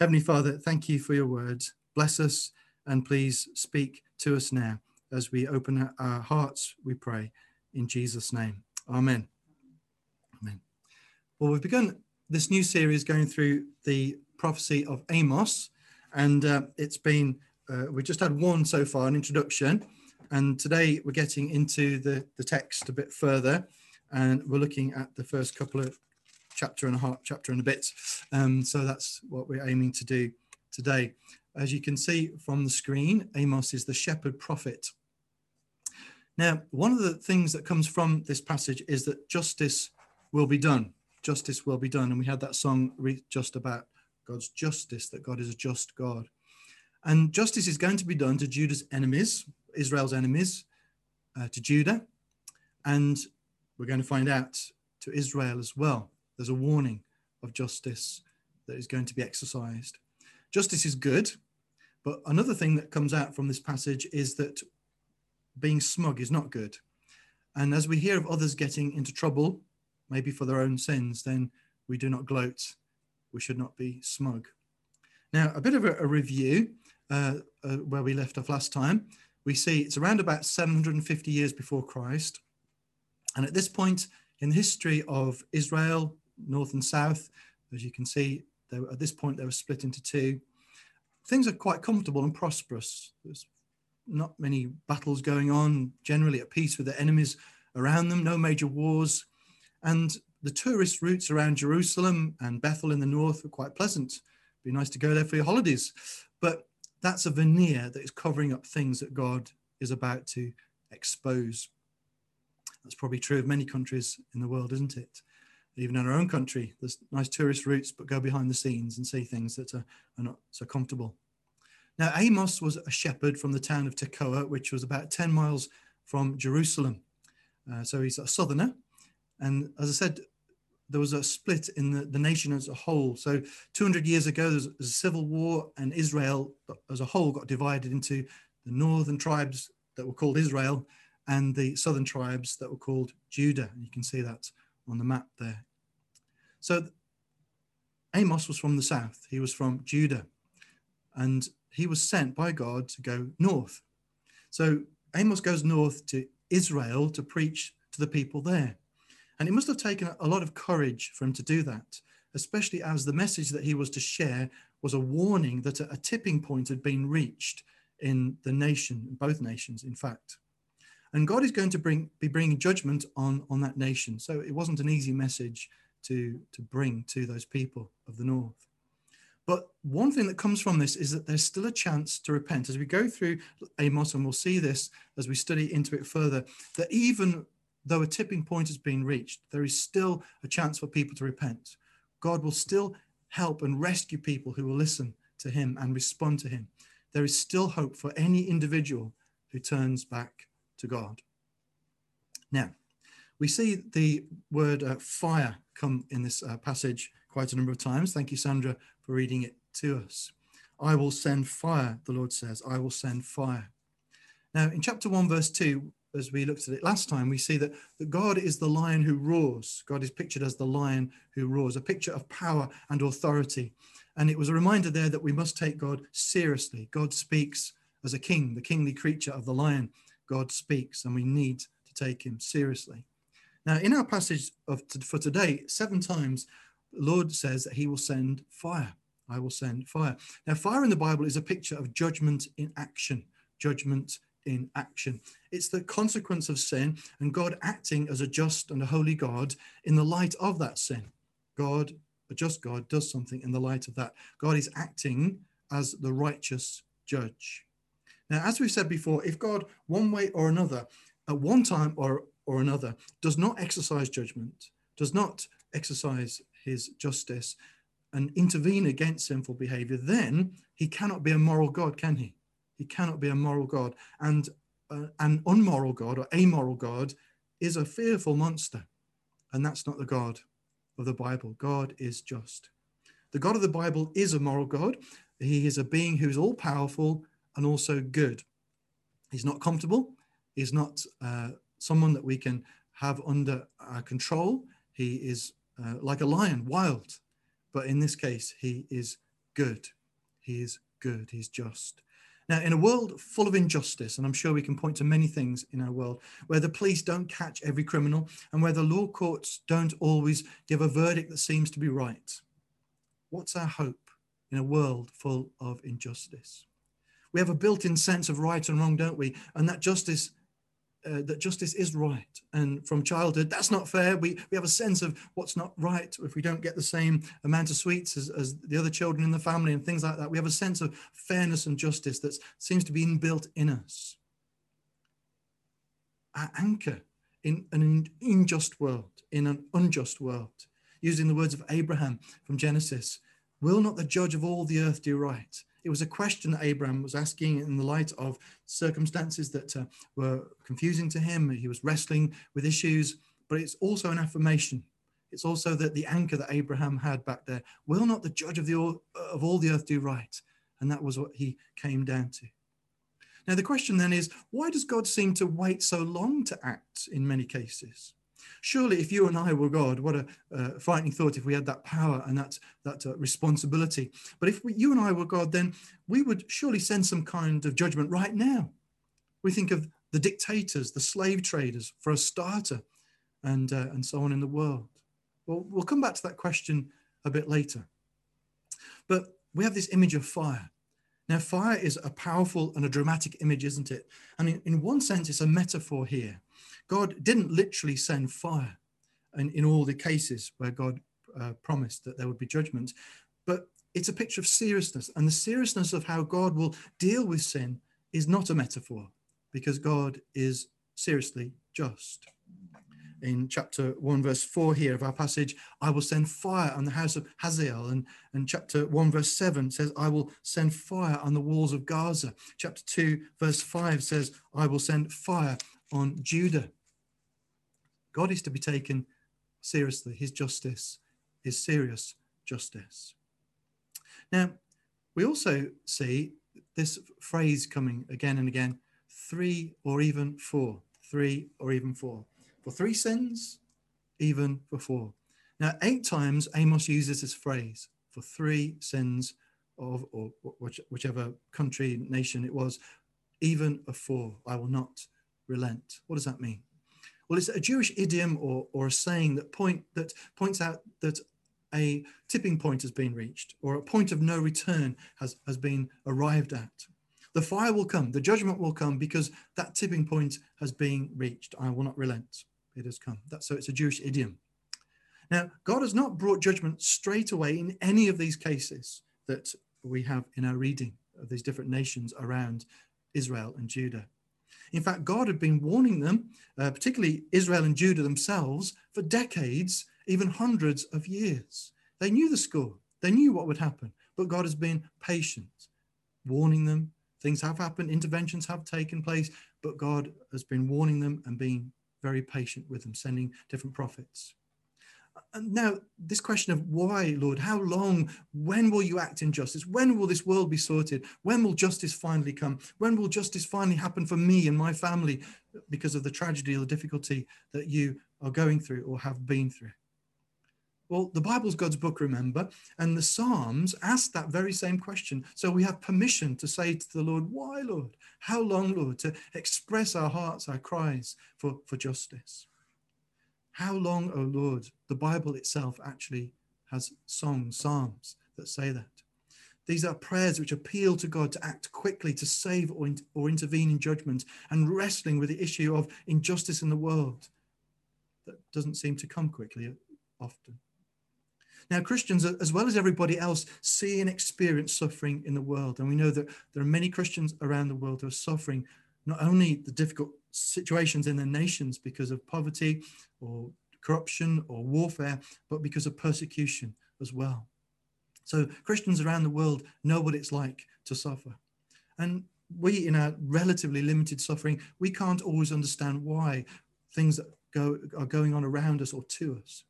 Heavenly Father, thank you for your words. Bless us and please speak to us now as we open our hearts, we pray in Jesus' name. Amen. Amen. Well, we've begun this new series going through the prophecy of Amos, and uh, it's been, uh, we just had one so far, an introduction, and today we're getting into the, the text a bit further, and we're looking at the first couple of chapter and a half, chapter and a bit. Um, so that's what we're aiming to do today. As you can see from the screen, Amos is the shepherd prophet. Now, one of the things that comes from this passage is that justice will be done. Justice will be done. And we had that song just about God's justice, that God is a just God. And justice is going to be done to Judah's enemies, Israel's enemies, uh, to Judah. And we're going to find out to Israel as well. There's a warning of justice that is going to be exercised. Justice is good, but another thing that comes out from this passage is that being smug is not good. And as we hear of others getting into trouble, maybe for their own sins, then we do not gloat. We should not be smug. Now, a bit of a, a review uh, uh, where we left off last time. We see it's around about 750 years before Christ. And at this point in the history of Israel, north and south, as you can see, were, at this point they were split into two. Things are quite comfortable and prosperous. There's not many battles going on, generally at peace with the enemies around them, no major wars. And the tourist routes around Jerusalem and Bethel in the north are quite pleasant. Be nice to go there for your holidays. But that's a veneer that is covering up things that God is about to expose. That's probably true of many countries in the world, isn't it? Even in our own country, there's nice tourist routes, but go behind the scenes and see things that are, are not so comfortable. Now, Amos was a shepherd from the town of Tekoa, which was about 10 miles from Jerusalem. Uh, so he's a southerner. And as I said, there was a split in the, the nation as a whole. So 200 years ago, there was a civil war, and Israel as a whole got divided into the northern tribes that were called Israel and the southern tribes that were called Judah. And you can see that on the map there. So Amos was from the south, he was from Judah. And he was sent by God to go north. So Amos goes north to Israel to preach to the people there. And it must have taken a lot of courage for him to do that, especially as the message that he was to share was a warning that a, tipping point had been reached in the nation, both nations, in fact. And God is going to bring, be bringing judgment on, on that nation. So it wasn't an easy message to, to bring to those people of the north. But one thing that comes from this is that there's still a chance to repent. As we go through Amos, and we'll see this as we study into it further, that even though a tipping point has been reached, there is still a chance for people to repent. God will still help and rescue people who will listen to him and respond to him. There is still hope for any individual who turns back to God. Now, we see the word uh, fire come in this uh, passage quite a number of times. Thank you, Sandra, for reading it to us. I will send fire, the Lord says, I will send fire. Now, in chapter 1, verse 2, as we looked at it last time, we see that, that God is the lion who roars. God is pictured as the lion who roars, a picture of power and authority. And it was a reminder there that we must take God seriously. God speaks as a king, the kingly creature of the lion. God speaks, and we need to take him seriously. Now, in our passage of, for today, seven times the Lord says that he will send fire. I will send fire. Now, fire in the Bible is a picture of judgment in action, judgment in action. It's the consequence of sin and God acting as a just and a holy God in the light of that sin. God, a just God, does something in the light of that. God is acting as the righteous judge. Now, as we've said before, if God, one way or another, at one time or, or another, does not exercise judgment, does not exercise his justice and intervene against sinful behavior, then he cannot be a moral God, can he? He cannot be a moral God. And uh, an unmoral God or amoral God is a fearful monster. And that's not the God of the Bible. God is just. The God of the Bible is a moral God. He is a being who is all powerful and also good. He's not comfortable. He's not uh, someone that we can have under our control. He is uh, like a lion, wild. But in this case, he is good. He is good. He's just. Now, in a world full of injustice, and I'm sure we can point to many things in our world where the police don't catch every criminal and where the law courts don't always give a verdict that seems to be right, what's our hope in a world full of injustice? We have a built in sense of right and wrong, don't we? And that justice uh, that justice is right. And from childhood, that's not fair. We, we have a sense of what's not right if we don't get the same amount of sweets as, as the other children in the family and things like that. We have a sense of fairness and justice that seems to be inbuilt in us. Our anchor in an unjust world, in an unjust world, using the words of Abraham from Genesis, will not the judge of all the earth do right? It was a question that Abraham was asking in the light of circumstances that uh, were confusing to him. He was wrestling with issues, but it's also an affirmation. It's also that the anchor that Abraham had back there will not the judge of, the, of all the earth do right? And that was what he came down to. Now, the question then is why does God seem to wait so long to act in many cases? Surely, if you and I were God, what a uh, frightening thought if we had that power and that, that uh, responsibility. But if we, you and I were God, then we would surely send some kind of judgment right now. We think of the dictators, the slave traders, for a starter, and, uh, and so on in the world. Well, we'll come back to that question a bit later. But we have this image of fire. Now, fire is a powerful and a dramatic image, isn't it? And in, in one sense, it's a metaphor here. God didn't literally send fire in, in all the cases where God uh, promised that there would be judgment, but it's a picture of seriousness. And the seriousness of how God will deal with sin is not a metaphor because God is seriously just. In chapter 1, verse 4 here of our passage, I will send fire on the house of Hazael. And, and chapter 1, verse 7 says, I will send fire on the walls of Gaza. Chapter 2, verse 5 says, I will send fire on Judah. God is to be taken seriously. His justice is serious justice. Now, we also see this phrase coming again and again three or even four. Three or even four. For three sins, even for four. Now, eight times Amos uses this phrase for three sins of, or whichever country, nation it was, even of four. I will not relent. What does that mean? Well, it's a Jewish idiom or, or a saying that point that points out that a tipping point has been reached or a point of no return has, has been arrived at. The fire will come, the judgment will come because that tipping point has been reached. I will not relent. It has come. That's so it's a Jewish idiom. Now, God has not brought judgment straight away in any of these cases that we have in our reading of these different nations around Israel and Judah. In fact, God had been warning them, uh, particularly Israel and Judah themselves, for decades, even hundreds of years. They knew the score, they knew what would happen, but God has been patient, warning them. Things have happened, interventions have taken place, but God has been warning them and being very patient with them, sending different prophets. And now, this question of why, Lord, how long, when will you act in justice? When will this world be sorted? When will justice finally come? When will justice finally happen for me and my family because of the tragedy or the difficulty that you are going through or have been through? Well, the Bible's God's book, remember, and the Psalms ask that very same question. So we have permission to say to the Lord, Why, Lord? How long, Lord? To express our hearts, our cries for, for justice. How long, O Lord? The Bible itself actually has songs, psalms that say that. These are prayers which appeal to God to act quickly to save or, in, or intervene in judgment and wrestling with the issue of injustice in the world that doesn't seem to come quickly often. Now, Christians, as well as everybody else, see and experience suffering in the world. And we know that there are many Christians around the world who are suffering not only the difficult situations in their nations because of poverty or corruption or warfare, but because of persecution as well. So Christians around the world know what it's like to suffer. And we, in our relatively limited suffering, we can't always understand why things go, are going on around us or to us.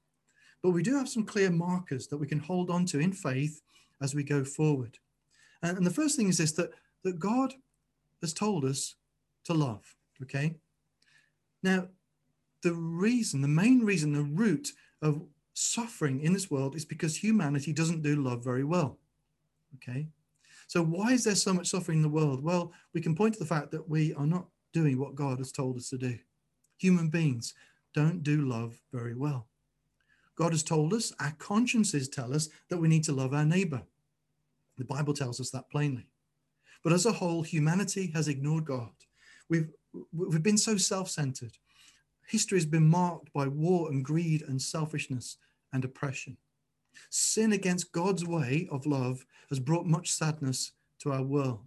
But we do have some clear markers that we can hold on to in faith as we go forward. And, and the first thing is this that, that God has told us to love. Okay. Now, the reason, the main reason, the root of suffering in this world is because humanity doesn't do love very well. Okay. So, why is there so much suffering in the world? Well, we can point to the fact that we are not doing what God has told us to do. Human beings don't do love very well. God has told us, our consciences tell us that we need to love our neighbor. The Bible tells us that plainly. But as a whole, humanity has ignored God. We've, we've been so self centered. History has been marked by war and greed and selfishness and oppression. Sin against God's way of love has brought much sadness to our world.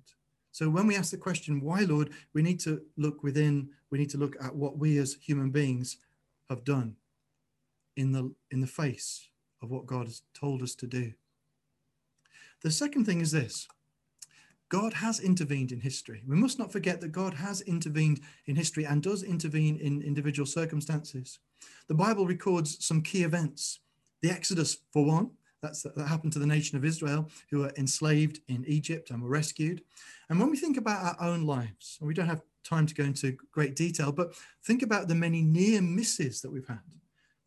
So when we ask the question, why, Lord, we need to look within, we need to look at what we as human beings have done in the in the face of what God has told us to do. The second thing is this. God has intervened in history. We must not forget that God has intervened in history and does intervene in individual circumstances. The Bible records some key events. The Exodus, for one, that's, that happened to the nation of Israel, who were enslaved in Egypt and were rescued. And when we think about our own lives, and we don't have time to go into great detail, but think about the many near misses that we've had.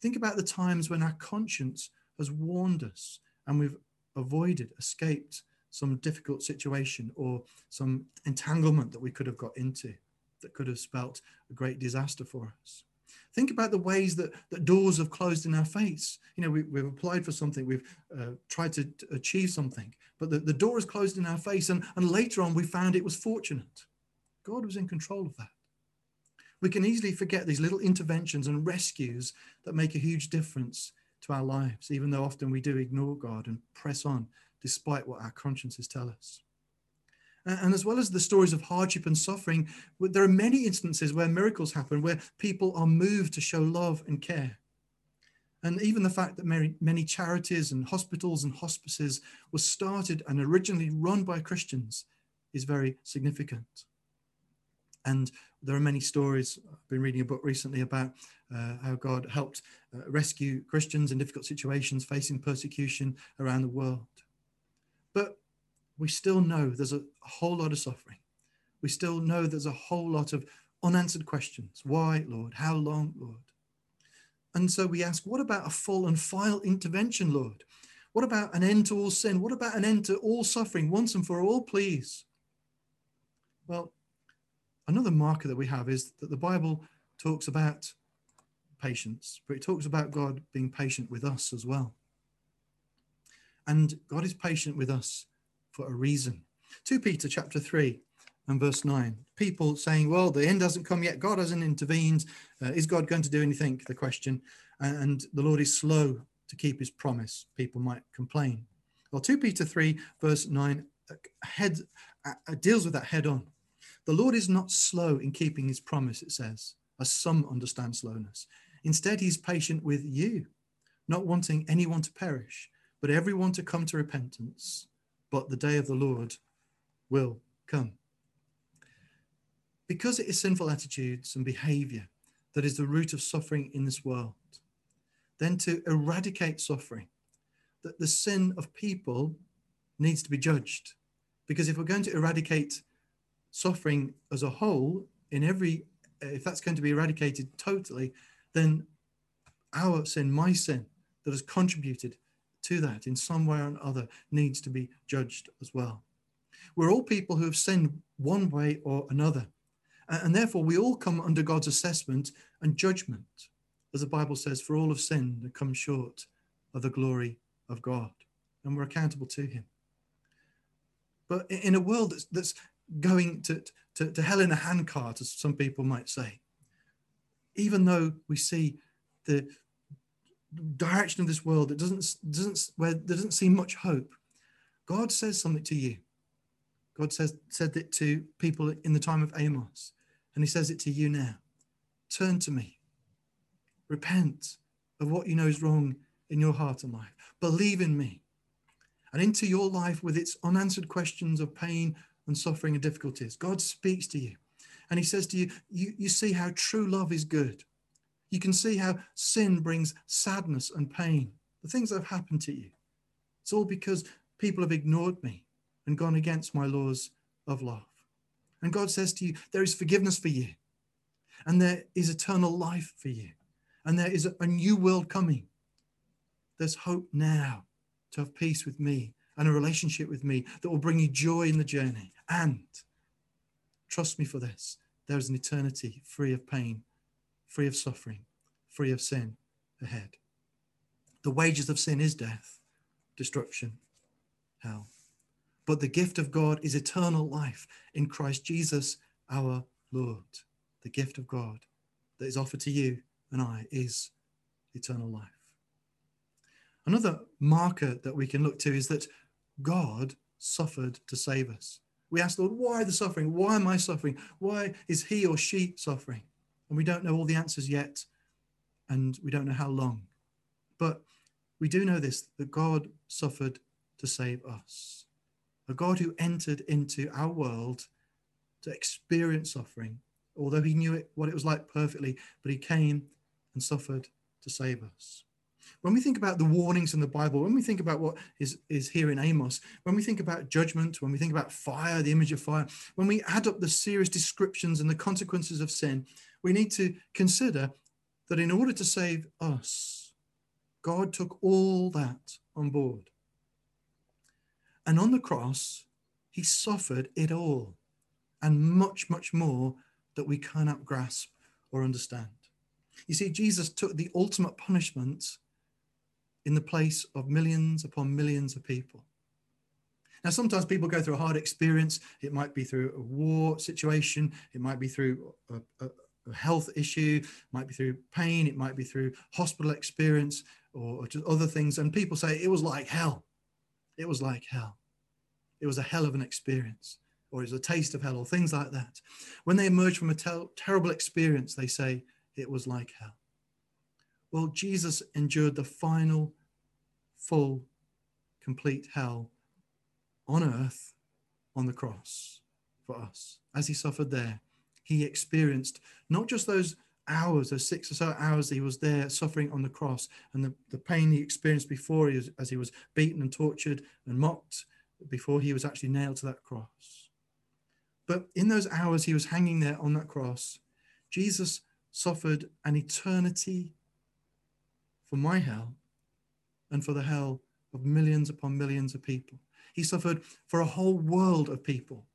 Think about the times when our conscience has warned us and we've avoided, escaped some difficult situation or some entanglement that we could have got into that could have spelt a great disaster for us. Think about the ways that, that doors have closed in our face. You know, we, we've applied for something, we've uh, tried to, achieve something, but the, the door is closed in our face. And, and later on, we found it was fortunate. God was in control of that. We can easily forget these little interventions and rescues that make a huge difference to our lives, even though often we do ignore God and press on despite what our consciences tell us. And as well as the stories of hardship and suffering, there are many instances where miracles happen, where people are moved to show love and care. And even the fact that many, charities and hospitals and hospices were started and originally run by Christians is very significant. And there are many stories. I've been reading a book recently about uh, how God helped uh, rescue Christians in difficult situations facing persecution around the world. But we still know there's a, whole lot of suffering. We still know there's a whole lot of unanswered questions. Why, Lord? How long, Lord? And so we ask, what about a full and final intervention, Lord? What about an end to all sin? What about an end to all suffering once and for all, please? Well, another marker that we have is that the Bible talks about patience, but it talks about God being patient with us as well. And God is patient with us for a reason. 2 Peter chapter 3 and verse 9. People saying, well, the end hasn't come yet. God hasn't intervened. Uh, is God going to do anything? The question. And the Lord is slow to keep his promise. People might complain. Well, 2 Peter 3 verse 9 uh, head, uh, deals with that head on. The Lord is not slow in keeping his promise, it says, as some understand slowness. Instead, he's patient with you, not wanting anyone to perish, but everyone to come to repentance. But the day of the Lord will come. Because it is sinful attitudes and behavior that is the root of suffering in this world, then to eradicate suffering, that the sin of people needs to be judged. Because if we're going to eradicate suffering as a whole, in every, if that's going to be eradicated totally, then our sin, my sin, that has contributed to that in some way or another needs to be judged as well. We're all people who have sinned one way or another. And therefore, we all come under God's assessment and judgment. As the Bible says, for all have sinned and come short of the glory of God. And we're accountable to Him. But in a world that's, that's going to, to, to hell in a handcart, as some people might say, even though we see the, direction of this world that doesn't doesn't where there doesn't seem much hope god says something to you. God says said it to people in the time of amos and he says it to you now. Turn to me. Repent of what you know is wrong in your heart and life. Believe in me. And into your life with its unanswered questions of pain and suffering and difficulties. God speaks to you and he says to you you, you see how true love is good you can see how sin brings sadness and pain. The things that have happened to you. It's all because people have ignored me and gone against my laws of love. And God says to you, there is forgiveness for you, and there is eternal life for you, and there is a new world coming. There's hope now to have peace with me and a relationship with me that will bring you joy in the journey. And trust me for this there is an eternity free of pain, free of suffering, free of sin ahead. The wages of sin is death, destruction, hell. But the gift of God is eternal life in Christ Jesus our Lord. The gift of God that is offered to you and I is eternal life. Another marker that we can look to is that God suffered to save us. We ask, Lord, why the suffering? Why am I suffering? Why is he or she suffering? And we don't know all the answers yet, and we don't know how long. But we do know this that God suffered to save us. A God who entered into our world to experience suffering, although he knew it, what it was like perfectly, but he came and suffered to save us. When we think about the warnings in the Bible, when we think about what is, is here in Amos, when we think about judgment, when we think about fire, the image of fire, when we add up the serious descriptions and the consequences of sin, we need to consider that in order to save us, God took all that on board. And on the cross, he suffered it all and much, much more that we cannot grasp or understand. You see, Jesus took the ultimate punishment in the place of millions upon millions of people. Now, sometimes people go through a hard experience. It might be through a war situation, it might be through a, a, a health issue, it might be through pain, it might be through hospital experience or, or just other things. And people say it was like hell. It was like hell. It was a hell of an experience, or it was a taste of hell, or things like that. When they emerge from a ter- terrible experience, they say it was like hell. Well, Jesus endured the final, full, complete hell on earth on the cross for us. As he suffered there, he experienced not just those hours, those six or so hours he was there suffering on the cross, and the, the pain he experienced before he was, as he was beaten and tortured and mocked before he was actually nailed to that cross. But in those hours he was hanging there on that cross, Jesus suffered an eternity for my hell and for the hell of millions upon millions of people. He suffered for a whole world of people.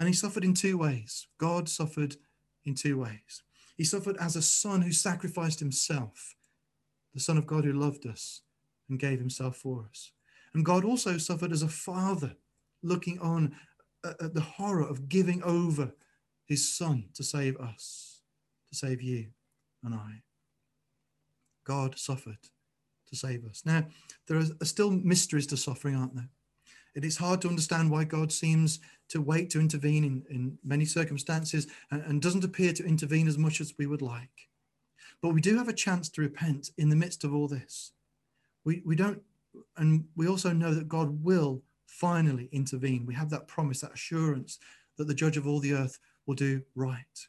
And he suffered in two ways. God suffered in two ways. He suffered as a son who sacrificed himself, the Son of God who loved us and gave himself for us. And God also suffered as a father, looking on uh, at the horror of giving over his son to save us, to save you and I. God suffered to save us. Now, there are still mysteries to suffering, aren't there? It is hard to understand why God seems to wait to intervene in, in many circumstances and, and doesn't appear to intervene as much as we would like. But we do have a chance to repent in the midst of all this. We, we don't, and we also know that God will finally intervene. We have that promise, that assurance that the judge of all the earth will do right.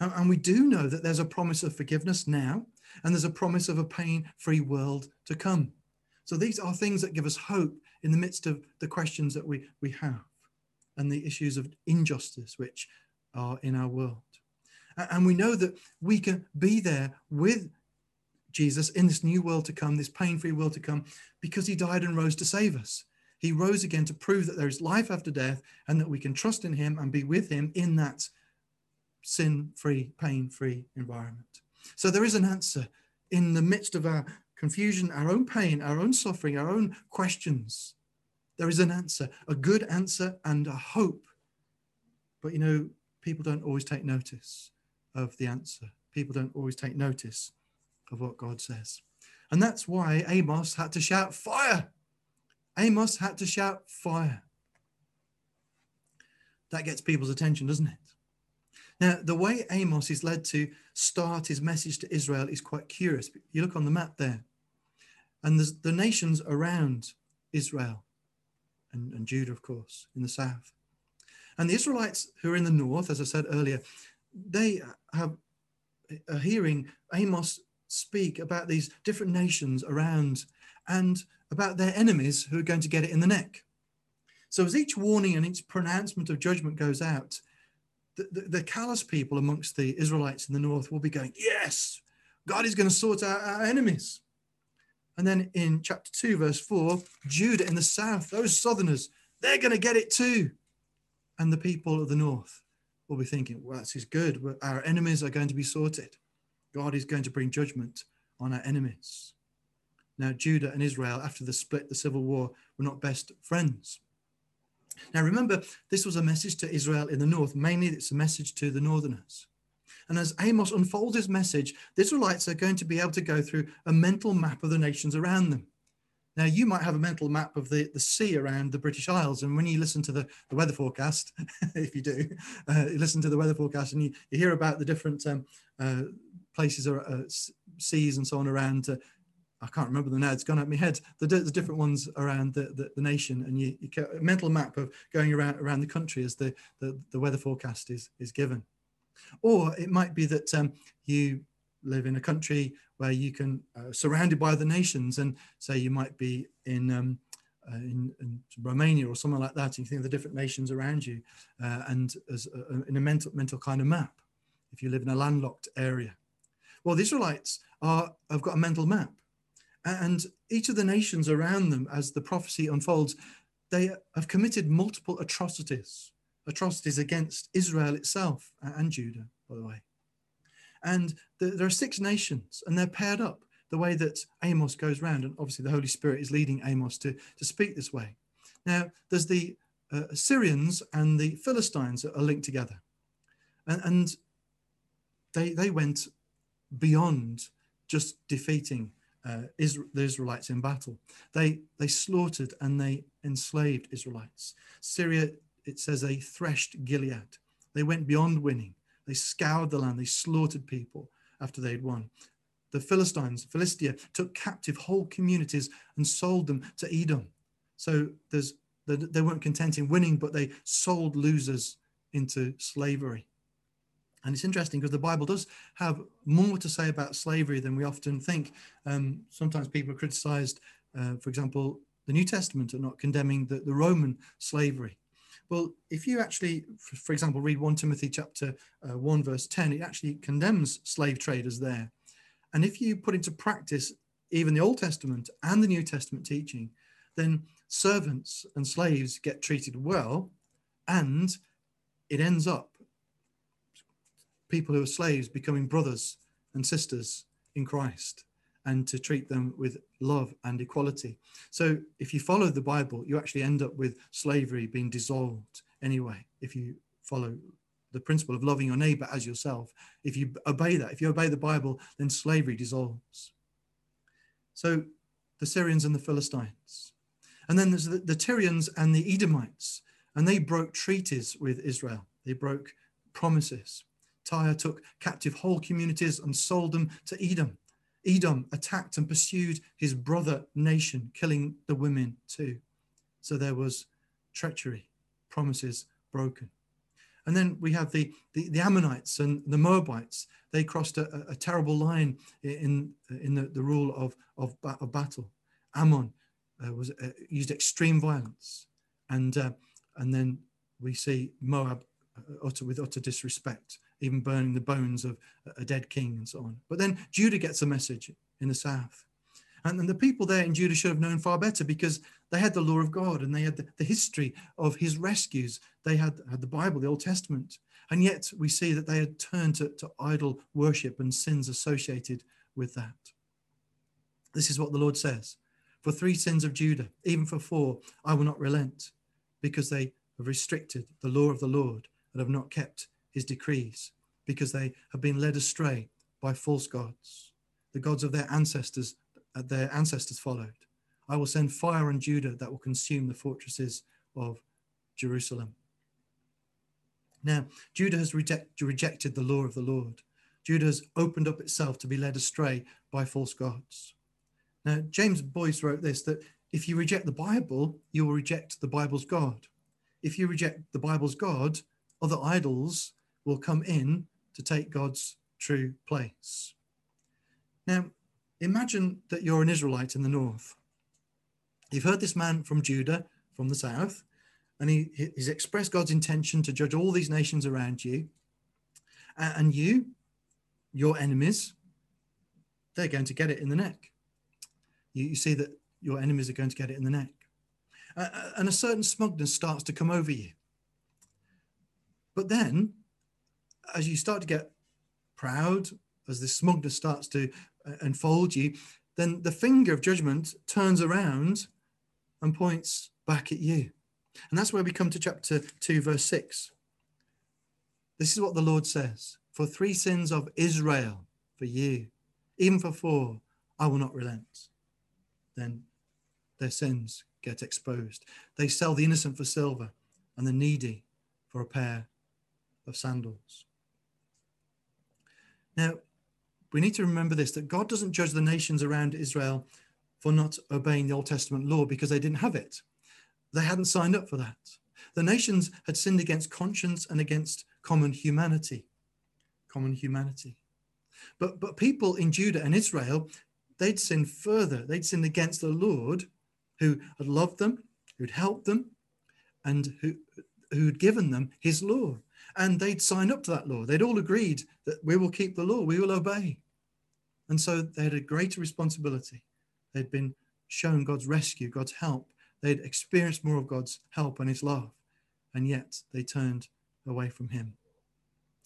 And, and we do know that there's a promise of forgiveness now and there's a promise of a pain free world to come. So these are things that give us hope in the midst of the questions that we, we have and the issues of injustice which are in our world. And we know that we can be there with Jesus in this new world to come, this pain free world to come, because he died and rose to save us. He rose again to prove that there is life after death and that we can trust in him and be with him in that sin free, pain free environment. So there is an answer in the midst of our confusion, our own pain, our own suffering, our own questions. There is an answer, a good answer and a hope. But you know, people don't always take notice of the answer. People don't always take notice of what God says. And that's why Amos had to shout fire. Amos had to shout fire. That gets people's attention, doesn't it? Now, the way Amos is led to start his message to Israel is quite curious. You look on the map there, and there's the nations around Israel and, and Judah, of course, in the south. And the Israelites who are in the north, as I said earlier, they have are hearing Amos speak about these different nations around and about their enemies who are going to get it in the neck. So as each warning and each pronouncement of judgment goes out, the, the, callous people amongst the Israelites in the north will be going, Yes, God is going to sort out our enemies. And then in chapter 2, verse 4, Judah in the south, those southerners, they're going to get it too. And the people of the north will be thinking, well, this is good. Our enemies are going to be sorted. God is going to bring judgment on our enemies. Now, Judah and Israel, after the split, the civil war, were not best friends. Now, remember, this was a message to Israel in the north. Mainly, it's a message to the northerners. And as Amos unfolds his message, the Israelites are going to be able to go through a mental map of the nations around them. Now, you might have a mental map of the, the sea around the British Isles. And when you listen to the, the weather forecast, if you do, uh, you listen to the weather forecast and you, you hear about the different um, uh, places or uh, seas and so on around. Uh, I can't remember them now. It's gone out of my head. The, the different ones around the, the, the nation, and you, you a mental map of going around around the country as the, the, the weather forecast is is given. Or it might be that um, you live in a country where you can uh, surrounded by other nations, and say you might be in, um, uh, in, in Romania or somewhere like that, and you think of the different nations around you, uh, and as a, in a mental mental kind of map. If you live in a landlocked area, well, the Israelites are have got a mental map, and each of the nations around them, as the prophecy unfolds, they have committed multiple atrocities atrocities against Israel itself and Judah, by the way. And the, there are six nations, and they're paired up the way that Amos goes round. And obviously, the Holy Spirit is leading Amos to, to speak this way. Now, there's the uh, Assyrians and the Philistines are linked together. And, and they, they went beyond just defeating uh, Israel, the Israelites in battle. They, they slaughtered and they enslaved Israelites. Syria it says they threshed Gilead. They went beyond winning. They scoured the land. They slaughtered people after they'd won. The Philistines, Philistia, took captive whole communities and sold them to Edom. So there's they weren't content in winning, but they sold losers into slavery. And it's interesting because the Bible does have more to say about slavery than we often think. Um, sometimes people are criticized, uh, for example, the New Testament are not condemning the, the Roman slavery. Well, if you actually, for example, read 1 Timothy chapter uh, 1, verse 10, it actually condemns slave traders there. And if you put into practice even the Old Testament and the New Testament teaching, then servants and slaves get treated well, and it ends up people who are slaves becoming brothers and sisters in Christ and to treat them with love and equality. So if you follow the Bible, you actually end up with slavery being dissolved anyway. If you follow the principle of loving your neighbor as yourself, if you obey that, if you obey the Bible, then slavery dissolves. So the Syrians and the Philistines. And then there's the, the Tyrians and the Edomites, and they broke treaties with Israel. They broke promises. Tyre took captive whole communities and sold them to Edom. Edom attacked and pursued his brother nation, killing the women too. So there was treachery, promises broken. And then we have the, the, the Ammonites and the Moabites. They crossed a, a terrible line in, in the, the rule of, of, of battle. Ammon uh, was uh, used extreme violence. And, uh, and then we see Moab uh, utter, with utter disrespect even burning the bones of a dead king and so on. But then Judah gets a message in the south. And then the people there in Judah should have known far better because they had the law of God and they had the, the history of his rescues. They had, had the Bible, the Old Testament. And yet we see that they had turned to, to idol worship and sins associated with that. This is what the Lord says For three sins of Judah, even for four, I will not relent because they have restricted the law of the Lord and have not kept his decrees because they have been led astray by false gods, the gods of their ancestors, uh, their ancestors followed. I will send fire on Judah that will consume the fortresses of Jerusalem. Now, Judah has reject, rejected the law of the Lord. Judah has opened up itself to be led astray by false gods. Now, James Boice wrote this that if you reject the Bible, you will reject the Bible's God. If you reject the Bible's God, other idols will come in to take God's true place. Now, imagine that you're an Israelite in the north. You've heard this man from Judah, from the south, and he, he's expressed God's intention to judge all these nations around you. And you, your enemies, they're going to get it in the neck. you, you see that your enemies are going to get it in the neck. Uh, and a certain smugness starts to come over you. But then, as you start to get proud, as this smugness starts to uh, enfold you, then the finger of judgment turns around and points back at you. And that's where we come to chapter 2, verse 6. This is what the Lord says For three sins of Israel, for you, even for four, I will not relent. Then their sins get exposed. They sell the innocent for silver and the needy for a pair of sandals. Now, we need to remember this that God doesn't judge the nations around Israel for not obeying the Old Testament law because they didn't have it. They hadn't signed up for that. The nations had sinned against conscience and against common humanity. Common humanity. But, but people in Judah and Israel, they'd sinned further. They'd sinned against the Lord who had loved them, who'd helped them, and who, who'd given them his law. And they'd signed up to that law. They'd all agreed that we will keep the law, we will obey. And so they had a greater responsibility. They'd been shown God's rescue, God's help. They'd experienced more of God's help and his love. And yet they turned away from him.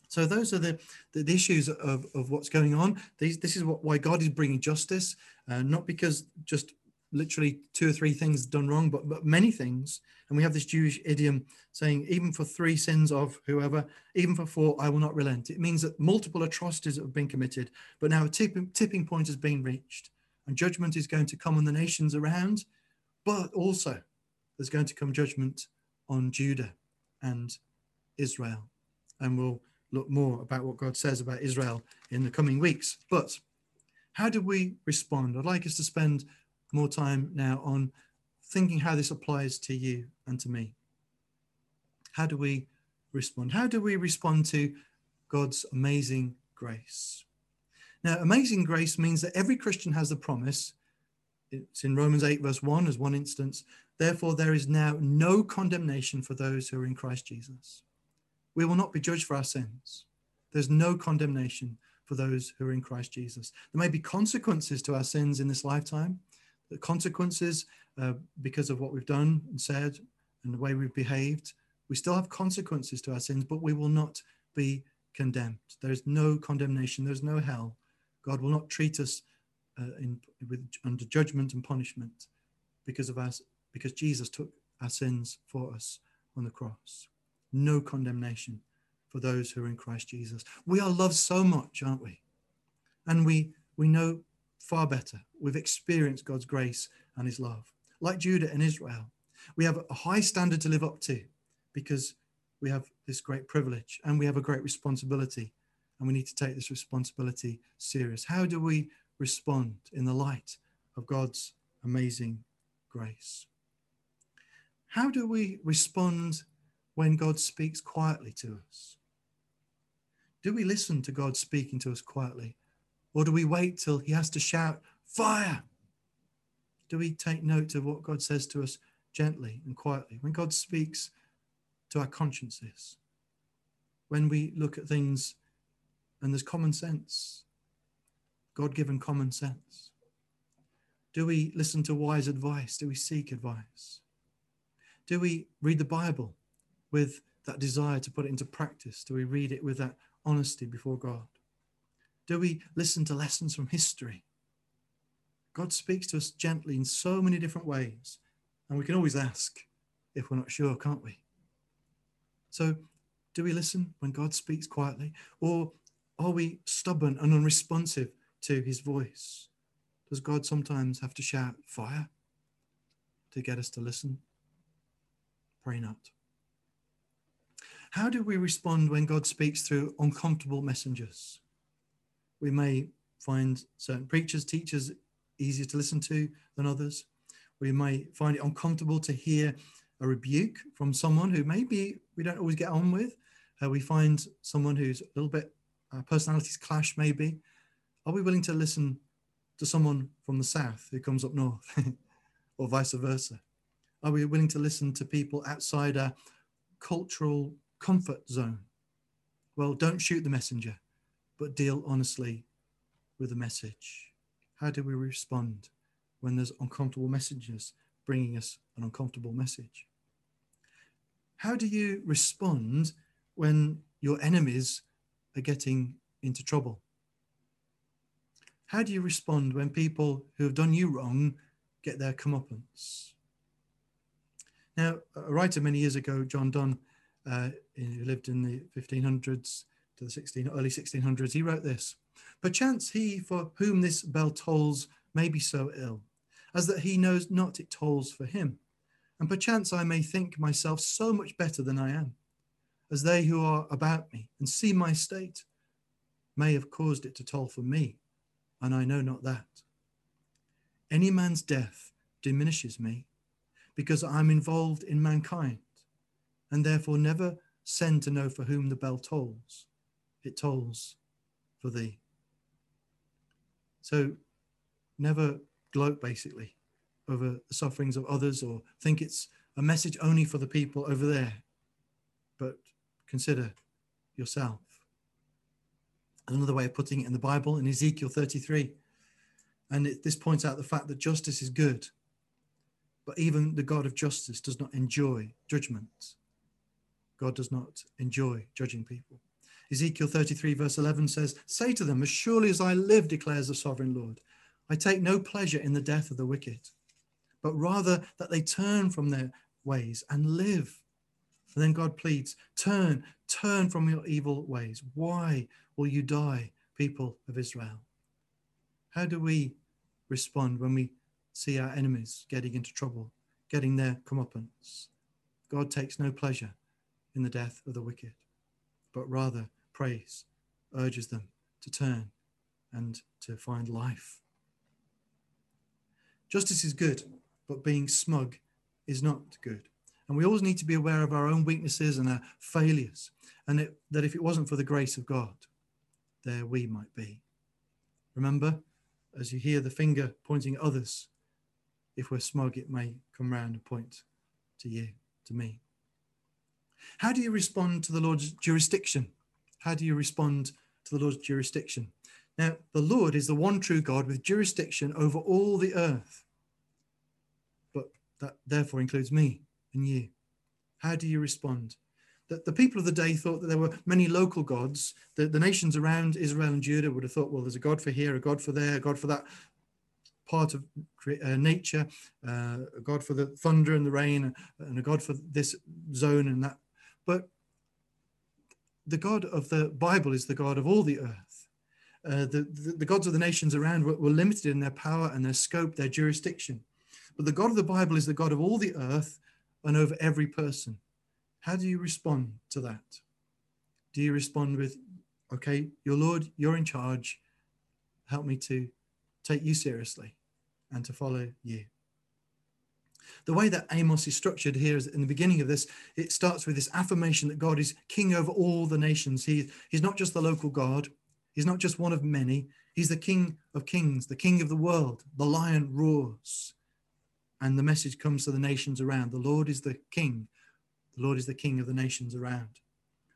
So those are the, the, the issues of, of what's going on. These, this is what, why God is bringing justice, uh, not because just literally two or three things done wrong, but, but many things. And we have this Jewish idiom saying, even for three sins of whoever, even for four, I will not relent. It means that multiple atrocities have been committed, but now a tipping, tipping point has been reached. And judgment is going to come on the nations around, but also there's going to come judgment on Judah and Israel. And we'll look more about what God says about Israel in the coming weeks. But how do we respond? I'd like us to spend more time now on thinking how this applies to you and to me. How do we respond? How do we respond to God's amazing grace? Now, amazing grace means that every Christian has the promise. It's in Romans 8, verse 1, as one instance. Therefore, there is now no condemnation for those who are in Christ Jesus. We will not be judged for our sins. There's no condemnation for those who are in Christ Jesus. There may be consequences to our sins in this lifetime, the consequences uh, because of what we've done and said and the way we've behaved. We still have consequences to our sins, but we will not be condemned. There is no condemnation. There's no hell. God will not treat us uh, in, with, under judgment and punishment because of us, because Jesus took our sins for us on the cross. No condemnation for those who are in Christ Jesus. We are loved so much, aren't we? And we we know far better. We've experienced God's grace and his love. Like Judah and Israel, we have a high standard to live up to because we have this great privilege and we have a great responsibility and we need to take this responsibility serious. How do we respond in the light of God's amazing grace? How do we respond when God speaks quietly to us? Do we listen to God speaking to us quietly or do we wait till he has to shout, fire? Do we take note of what God says to us gently and quietly? When God speaks to our consciences, when we look at things and there's common sense, God given common sense. Do we listen to wise advice? Do we seek advice? Do we read the Bible with that desire to put it into practice? Do we read it with that honesty before God? Do we listen to lessons from history? God speaks to us gently in so many different ways, and we can always ask if we're not sure, can't we? So, do we listen when God speaks quietly, or are we stubborn and unresponsive to his voice? Does God sometimes have to shout fire to get us to listen? Pray not. How do we respond when God speaks through uncomfortable messengers? We may find certain preachers, teachers easier to listen to than others. We may find it uncomfortable to hear a rebuke from someone who maybe we don't always get on with. Uh, we find someone who's a little bit uh, personalities clash, maybe. Are we willing to listen to someone from the south who comes up north, or vice versa? Are we willing to listen to people outside our cultural comfort zone? Well, don't shoot the messenger but deal honestly with the message. How do we respond when there's uncomfortable messengers bringing us an uncomfortable message? How do you respond when your enemies are getting into trouble? How do you respond when people who have done you wrong get their comeuppance? Now, a writer many years ago, John Donne, uh, who lived in the 1500s to the 16, early 1600s, he wrote this Perchance he for whom this bell tolls may be so ill, as that he knows not it tolls for him. And perchance I may think myself so much better than I am, as they who are about me and see my state may have caused it to toll for me, and I know not that. Any man's death diminishes me, because I'm involved in mankind, and therefore never send to know for whom the bell tolls. It tolls for thee. So never gloat basically over the sufferings of others or think it's a message only for the people over there, but consider yourself. Another way of putting it in the Bible, in Ezekiel 33, and it, this points out the fact that justice is good, but even the God of justice does not enjoy judgment. God does not enjoy judging people. Ezekiel 33, verse 11 says, Say to them, As surely as I live, declares the sovereign Lord, I take no pleasure in the death of the wicked, but rather that they turn from their ways and live. And then God pleads, Turn, turn from your evil ways. Why will you die, people of Israel? How do we respond when we see our enemies getting into trouble, getting their comeuppance? God takes no pleasure in the death of the wicked, but rather prays, urges them to turn and to find life. Justice is good, but being smug is not good. And we always need to be aware of our own weaknesses and our failures, and it, that if it wasn't for the grace of God, there we might be. Remember, as you hear the finger pointing at others, if we're smug, it may come round and point to you, to me. How do you respond to the Lord's jurisdiction? How do you respond to the Lord's jurisdiction? Now, the Lord is the one true God with jurisdiction over all the earth. But that therefore includes me and you. How do you respond? That the people of the day thought that there were many local gods. The, the nations around Israel and Judah would have thought, well, there's a God for here, a God for there, a God for that part of uh, nature, uh, a God for the thunder and the rain, and a God for this zone and that. But the God of the Bible is the God of all the earth. Uh, the, the, the, gods of the nations around were, were, limited in their power and their scope, their jurisdiction. But the God of the Bible is the God of all the earth and over every person. How do you respond to that? Do you respond with, okay, your Lord, you're in charge. Help me to take you seriously and to follow you? The way that Amos is structured here is in the beginning of this, it starts with this affirmation that God is king over all the nations. He, he's not just the local God, he's not just one of many, he's the king of kings, the king of the world. The lion roars. And the message comes to the nations around. The Lord is the king. The Lord is the king of the nations around,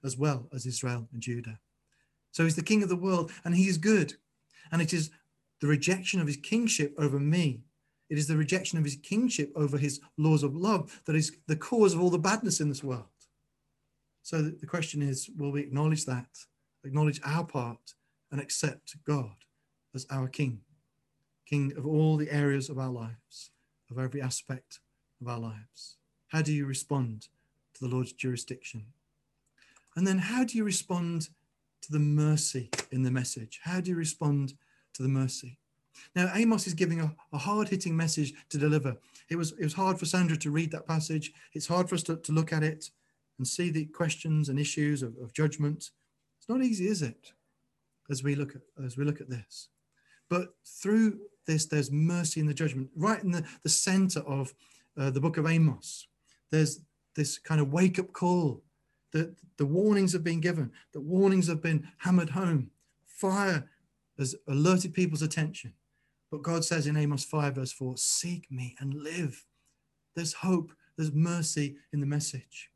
as well as Israel and Judah. So he's the king of the world and he is good. And it is the rejection of his kingship over me it is the rejection of his kingship over his laws of love that is the cause of all the badness in this world. So the question is will we acknowledge that, acknowledge our part, and accept God as our King, King of all the areas of our lives, of every aspect of our lives? How do you respond to the Lord's jurisdiction? And then how do you respond to the mercy in the message? How do you respond to the mercy? Now, Amos is giving a, a hard hitting message to deliver. It was, it was hard for Sandra to read that passage. It's hard for us to, to look at it and see the questions and issues of, of judgment. It's not easy, is it? As we look at as we look at this. But through this, there's mercy in the judgment. Right in the, the center of uh, the book of Amos, there's this kind of wake up call that the warnings have been given, the warnings have been hammered home. Fire has alerted people's attention. But God says in Amos 5, verse 4, Seek me and live. There's hope, there's mercy in the message.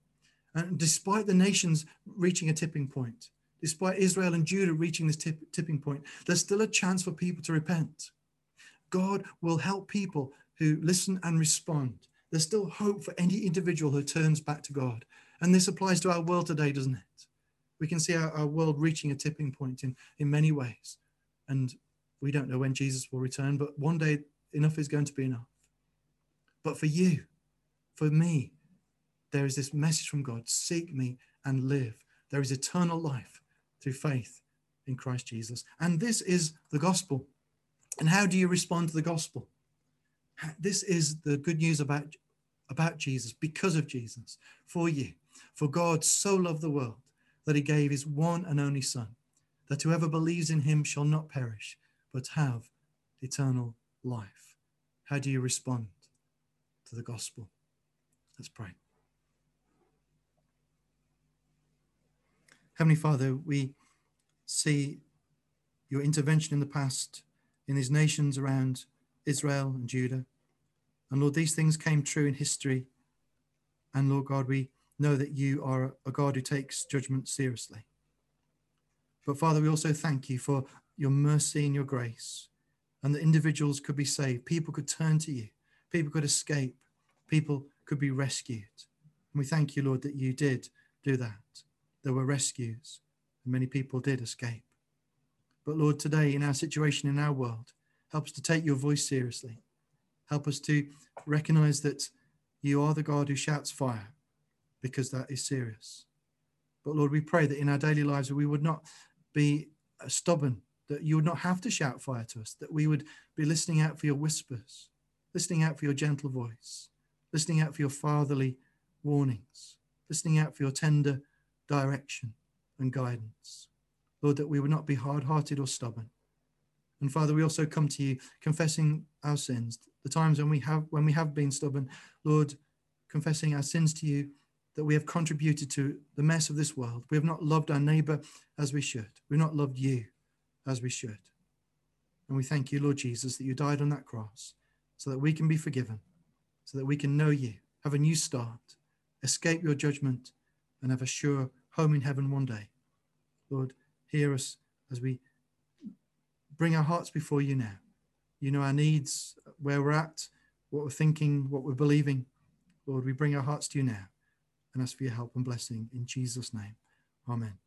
And despite the nations reaching a tipping point, despite Israel and Judah reaching this tip, tipping point, there's still a chance for people to repent. God will help people who listen and respond. There's still hope for any individual who turns back to God. And this applies to our world today, doesn't it? We can see our, our world reaching a tipping point in, in many ways. And we don't know when Jesus will return, but one day enough is going to be enough. But for you, for me, there is this message from God seek me and live. There is eternal life through faith in Christ Jesus. And this is the gospel. And how do you respond to the gospel? This is the good news about, about Jesus, because of Jesus, for you. For God so loved the world that he gave his one and only Son, that whoever believes in him shall not perish, but have eternal life. How do you respond to the gospel? Let's pray. Heavenly Father, we see your intervention in the past in these nations around Israel and Judah. And Lord, these things came true in history. And Lord God, we know that you are a God who takes judgment seriously. But Father, we also thank you for your mercy and your grace, and that individuals could be saved, people could turn to you, people could escape, people could be rescued. And we thank you, Lord, that you did do that. There were rescues, and many people did escape. But Lord, today in our situation in our world, help us to take your voice seriously. Help us to recognize that you are the God who shouts fire because that is serious. But Lord, we pray that in our daily lives we would not be uh, stubborn, that you would not have to shout fire to us, that we would be listening out for your whispers, listening out for your gentle voice, listening out for your fatherly warnings, listening out for your tender direction and guidance. Lord, that we would not be hard hearted or stubborn. And Father, we also come to you confessing our sins, the times when we have when we have been stubborn, Lord, confessing our sins to you, that we have contributed to the mess of this world. We have not loved our neighbor as we should. We've not loved you as we should. And we thank you, Lord Jesus, that you died on that cross so that we can be forgiven, so that we can know you, have a new start, escape your judgment, and have a sure home in heaven one day. Lord, hear us as we bring our hearts before you now. You know our needs, where we're at, what we're thinking, what we're believing. Lord, we bring our hearts to you now and ask for your help and blessing in Jesus' name. Amen.